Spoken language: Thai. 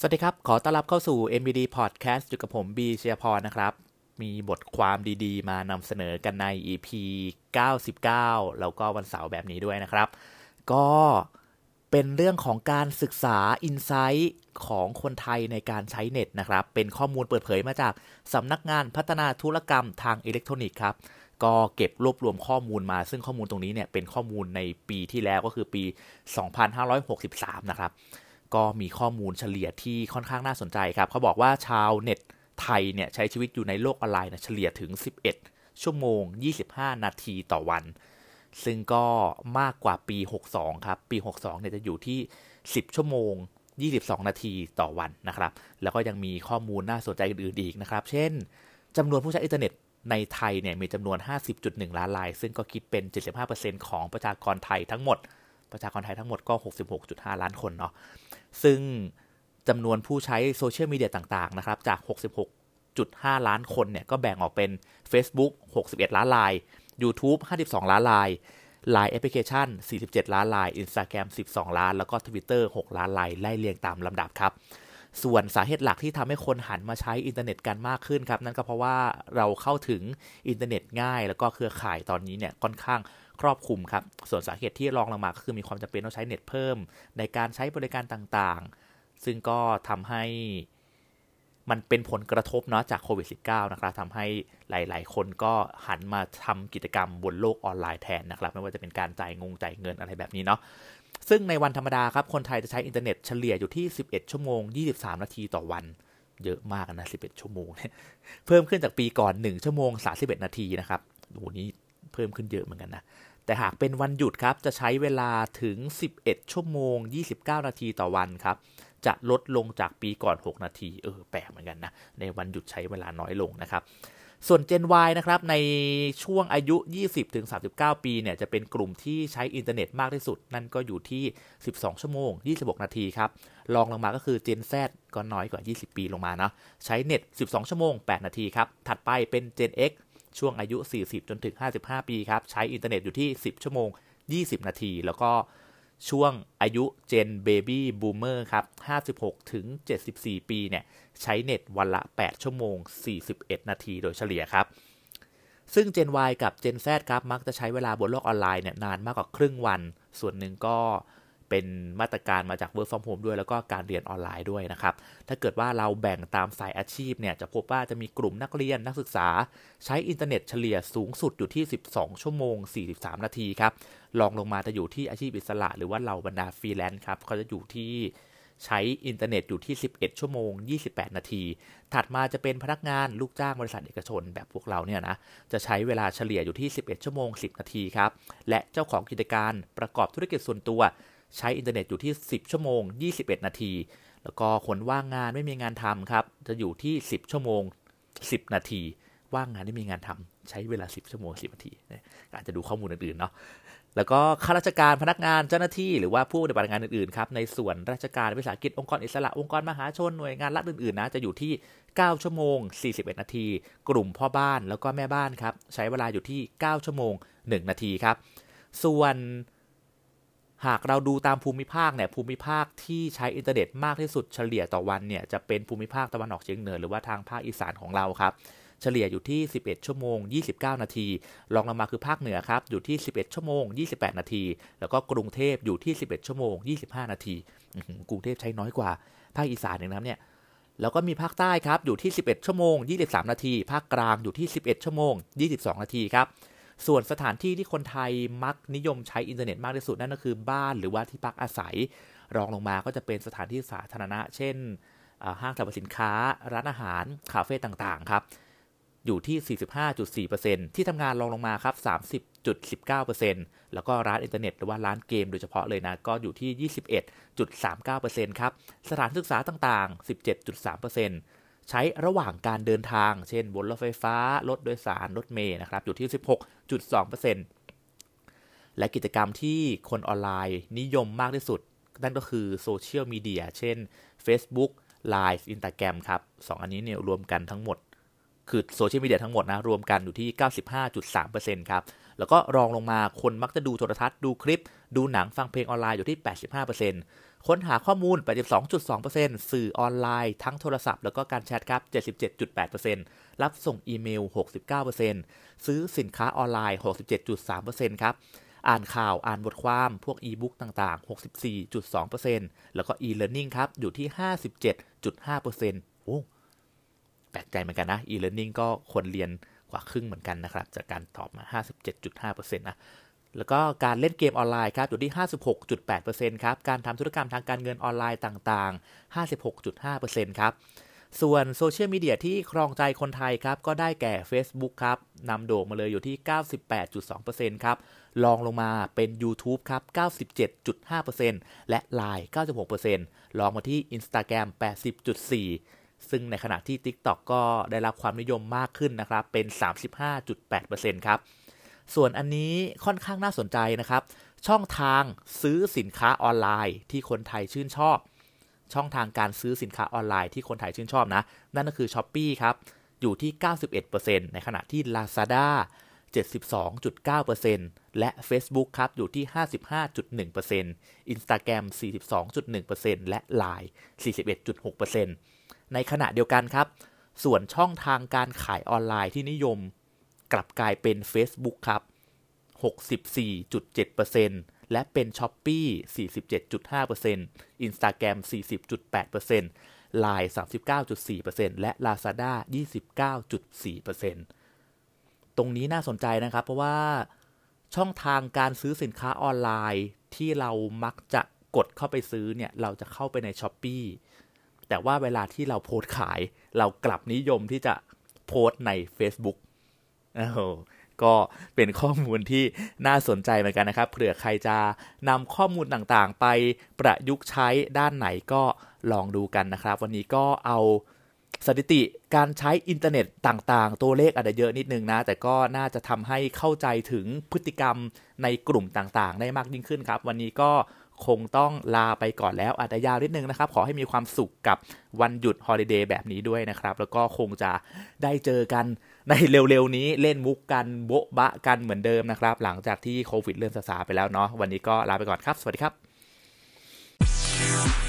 สวัสดีครับ ขอต้อนรับเข้าสู่ MBD Podcast อยู่กับผมบีเชียพรนะครับ มีบทความดีๆ มานำเสนอกันใน EP 99 แล้วก็วันเสาร์แบบนี้ด้วยนะครับ ก็เป็นเรื่องของการศึกษาอินไซต์ของคนไทยในการใช้เน็ตนะครับ เป็นข้อมูลเปิดเผยมาจากสำนักงานพัฒนาธุรกรรมทางอิเล็กทรอนิกส์ครับ ก็เก็บรวบรวมข้อมูลมา ซึ่งข้อมูลตรงนี้เนี่ยเป็นข้อมูลในปีที่แล้วก็คือปี 2563 นะครับ ก็มีข้อมูลเฉลี่ยที่ค่อนข้างน่าสนใจครับเขาบอกว่าชาวเน็ตไทยเนี่ยใช้ชีวิตอยู่ในโลกออนไลน์เฉลี่ยถึง 11 ชั่วโมง 25 นาทีต่อวัน ซึ่งก็มากกว่าปี 62 ครับ ปี 62 เนี่ยจะอยู่ที่ 10 ชั่วโมง 22 นาทีต่อวันนะครับ แล้วก็ยังมีข้อมูลน่าสนใจอื่นๆอีกนะครับ เช่นจำนวนผู้ใช้อินเทอร์เน็ตในไทยเนี่ยมีจำนวน 50.1 ล้านราย ซึ่งก็คิดเป็น 75%ของประชากรไทยทั้งหมด ประชากรไทยทั้งหมดก็ 66.5 ล้านคนเนาะ ซึ่งจำนวนผู้ใช้โซเชียลมีเดียต่างๆนะครับจาก 66.5 ล้านคนเนี่ยก็แบ่งออกเป็น Facebook 61 ล้านราย YouTube 52 ล้านราย Line แอปพลิเคชัน 47 ล้านราย Instagram 12 ล้าน แล้วก็ Twitter 6 ล้านรายไล่เรียงตามลำดับครับ ส่วนสาเหตุหลักที่ทำให้คนหันมาใช้อินเทอร์เน็ตกันมากขึ้นครับ นั่นก็เพราะว่าเราเข้าถึงอินเทอร์เน็ตง่าย แล้วก็เครือข่ายตอนนี้เนี่ยค่อนข้างครอบคลุมครับ ส่วนสาเหตุที่รองลงมาก็คือมีความจำเป็นต้องใช้เน็ตเพิ่ม ในการใช้บริการต่างๆ ซึ่งก็ทำให้มันเป็นผลกระทบเนาะจากโควิด -19 นะครับทำให้หลาย ๆ คนก็หันมาทำกิจกรรมบนโลกออนไลน์แทนนะครับ ไม่ว่าจะเป็นการจ่ายงงจ่ายเงินอะไรแบบนี้เนาะ ซึ่งในวันธรรมดาครับคนไทยจะใช้อินเทอร์เน็ตเฉลี่ยอยู่ที่ 11 ชั่วโมง 23 นาทีต่อวัน เยอะมากนะ 11 ชั่วโมงเพิ่มขึ้นจากปีก่อน 1 ชั่วโมง 31 นาทีนะครับโอ้นี้เพิ่มขึ้นเยอะเหมือนกันนะแต่หากเป็นวันหยุดครับจะใช้เวลาถึง 11 ชั่วโมง 29 นาทีต่อวันครับจะลดลงจากปีก่อน 6 นาทีเออแปลกเหมือนกันนะในวันหยุดใช้เวลาน้อยลงนะครับ ส่วน Gen Y นะครับ ในช่วงอายุ 20-39 ปีเนี่ย จะเป็นกลุ่มที่ใช้อินเทอร์เน็ตมากที่สุด นั่นก็อยู่ที่ 12 ชั่วโมง 26 นาทีครับรองลงมาก็คือ Gen Z ก็น้อยกว่า 20 ปีลงมาเนาะใช้เน็ต 12 ชั่วโมง 8 นาทีครับ ถัดไปเป็น Gen X ช่วงอายุ 40 จนถึง 55 ปีครับ ใช้อินเทอร์เน็ตอยู่ที่ 10 ชั่วโมง 20 นาที แล้วก็ ช่วงอายุ Gen Baby Boomer ครับ 56 ถึง 74 ปีเนี่ยใช้เน็ตวันละ 8 ชั่วโมง 41 นาทีโดยเฉลี่ยครับ ซึ่ง Gen Y กับ Gen Z ครับ มักจะใช้เวลาบนโลกออนไลน์เนี่ยนานมากกว่าครึ่งวัน ส่วนหนึ่งก็ เป็นมาตรการมาจาก Work from Home ด้วยแล้วก็การเรียนออนไลน์ด้วยนะครับ ถ้าเกิดว่าเราแบ่งตามสายอาชีพเนี่ยจะพบว่าจะมีกลุ่มนักเรียนนักศึกษา ใช้อินเทอร์เน็ตเฉลี่ยสูงสุดอยู่ที่ 12 ชั่วโมง 43 นาทีครับรองลงมาจะอยู่ที่อาชีพอิสระหรือว่าเหล่าบรรดาฟรีแลนซ์ครับเขาจะอยู่ที่ใช้อินเทอร์เน็ตอยู่ที่ 11 ชั่วโมง 28 นาที ถัดมาจะเป็นพนักงานลูกจ้างบริษัทเอกชนแบบพวกเราเนี่ยนะ จะใช้เวลาเฉลี่ยอยู่ที่ 11 ชั่วโมง 10 นาทีครับ และเจ้าของกิจการประกอบธุรกิจส่วนตัว ใช้อินเทอร์เน็ตอยู่ที่ 10 ชั่วโมง 21 นาที แล้วก็คนว่างงานไม่มีงานทำครับ จะอยู่ที่ 10 ชั่วโมง 10 นาที ว่างงานไม่มีงานทำใช้เวลา 10 ชั่วโมง 10 นาทีอาจจะดูข้อมูลอื่นๆเนาะแล้วก็ข้าราชการพนักงานเจ้าหน้าที่หรือว่าผู้ปฏิบัติงานอื่นๆครับในส่วนราชการวิสาหกิจองค์กรอิสระองค์กรมหาชนหน่วยงานรัฐอื่นๆนะจะอยู่ที่ 9 ชั่วโมง 41 นาที กลุ่มพ่อบ้านแล้วก็แม่บ้านครับใช้เวลาอยู่ที่ 9 ชั่วโมง 1 นาทีครับ ส่วน หากเราดูตามภูมิภาคเนี่ยภูมิภาคที่ใช้อินเทอร์เน็ตมากที่สุดเฉลี่ยต่อวันเนี่ยจะเป็นภูมิภาคตะวันออกเฉียงเหนือหรือว่าทางภาคอีสานของเราครับเฉลี่ยอยู่ที่ 11 ชั่วโมง 29 นาทีรองลงมาคือภาคเหนือครับอยู่ที่ 11 ชั่วโมง 28 นาที แล้วก็กรุงเทพอยู่ที่ 11 ชั่วโมง 25 นาทีกรุงเทพใช้น้อยกว่าภาคอีสานนะครับเนี่ยแล้วก็มีภาคใต้ครับอยู่ที่ 11 ชั่วโมง 23 นาที ภาคกลางอยู่ที่ 11 ชั่วโมง 22 นาทีครับ ส่วนสถานที่ที่คนไทยมักนิยมใช้อินเทอร์เน็ตมากที่สุดนั่นก็คือบ้านหรือว่าที่พักอาศัย รองลงมาก็จะเป็นสถานที่สาธารณะ เช่น ห้างสรรพสินค้า ร้านอาหาร คาเฟ่ต่างๆ ครับ อยู่ที่ 45.4%ที่ทำงานรองลงมาครับ 30.19%แล้วก็ร้านอินเทอร์เน็ตหรือว่าร้านเกมโดยเฉพาะเลยนะ ก็อยู่ที่ 21.39%ครับ สถานศึกษาต่างๆ 17.3% ใช้ระหว่างการเดินทาง เช่น บนรถไฟฟ้า รถโดยสาร รถเมล์นะครับ อยู่ที่ 16.2%และกิจกรรมที่คนออนไลน์นิยมมากที่สุด นั่นก็คือโซเชียลมีเดีย เช่น Facebook Line Instagram ครับสองอันนี้เนี่ยรวมกันทั้งหมด คือโซเชียลมีเดียทั้งหมดนะ รวมกันอยู่ที่ 95.3%ครับ แล้วก็รองลงมาคนมักจะดูโทรทัศน์ดูคลิป ดูหนังฟังเพลงออนไลน์อยู่ที่ 85%ค้นหาข้อมูล 82.2%สื่อออนไลน์ทั้งโทรศัพท์แล้วก็การแชทครับ 77.8%รับส่งอีเมล 69%ซื้อสินค้าออนไลน์ 67.3%ครับอ่านข่าวอ่านบทความพวกอีบุ๊กต่างๆ 64.2%แล้วก็ e-learning ครับ อยู่ที่ 57.5%โอ้แปลกใจเหมือนกันนะ e-learning ก็คนเรียน ว่าครึ่งเหมือนกันนะครับ จากการตอบมา 57.5%นะแล้วก็การเล่นเกมออนไลน์ครับอยู่ที่ 56.8%ครับ การทำธุรกรรมทางการเงินออนไลน์ต่างๆ 56.5%ครับ ส่วนโซเชียลมีเดียที่ครองใจคนไทยครับ ก็ได้แก่ Facebook ครับนำโด่งมาเลยอยู่ที่ 98.2%ครับลองลงมาเป็น YouTube ครับ 97.5%และ Line 96%ลองมาที่ Instagram 80.4% ซึ่งในขณะที่ TikTok ก็ได้รับความนิยมมากขึ้นนะครับ เป็น 35.8%ครับ ส่วนอันนี้ค่อนข้างน่าสนใจนะครับ ช่องทางซื้อสินค้าออนไลน์ที่คนไทยชื่นชอบ ช่องทางการซื้อสินค้าออนไลน์ที่คนไทยชื่นชอบนะ นั่นก็คือ s h อ p e e ครับ อยู่ที่ 91%ในขณะที่ Lazada 72.9%และ Facebook ครับ อยู่ที่ 55.1% Instagram 42.1%และ Line 41.6% ในขณะเดียวกันครับ ส่วนช่องทางการขายออนไลน์ที่นิยม กลับกลายเป็น Facebook ครับ 64.7%และเป็น s h อ p e e 47.5% Instagram 40.8% Line 39.4%และ Lazada 29.4%ตรงนี้น่าสนใจนะครับ เพราะว่าช่องทางการซื้อสินค้าออนไลน์ที่เรามักจะกดเข้าไปซื้อเนี่ย เราจะเข้าไปใน s h อ p e e แต่ว่าเวลาที่เราโพสขาย เรากลับนิยมที่จะโพสใน Facebook โอ้ก็เป็นข้อมูลที่น่าสนใจเหมือนกันนะครับ เผื่อใครจะนำข้อมูลต่างๆ ไปประยุกต์ใช้ด้านไหนก็ลองดูกันนะครับ วันนี้ก็เอาสถิติการใช้อินเทอร์เน็ตต่างๆ ตัวเลขอาจจะเยอะนิดนึงนะ แต่ก็น่าจะทำให้เข้าใจถึงพฤติกรรมในกลุ่มต่างๆ ได้มากยิ่งขึ้นครับ วันนี้ก็ คงต้องลาไปก่อนแล้วอาจจะยาวนิดนึงนะครับ ขอให้มีความสุขกับวันหยุดฮอลิเดย์แบบนี้ด้วยนะครับ แล้วก็คงจะได้เจอกันในเร็วๆนี้เล่นมุกกันโบ๊ะบะกันเหมือนเดิมนะครับ หลังจากที่โควิดเริ่มซาไปแล้วเนาะวันนี้ก็ลาไปก่อนครับ สวัสดีครับ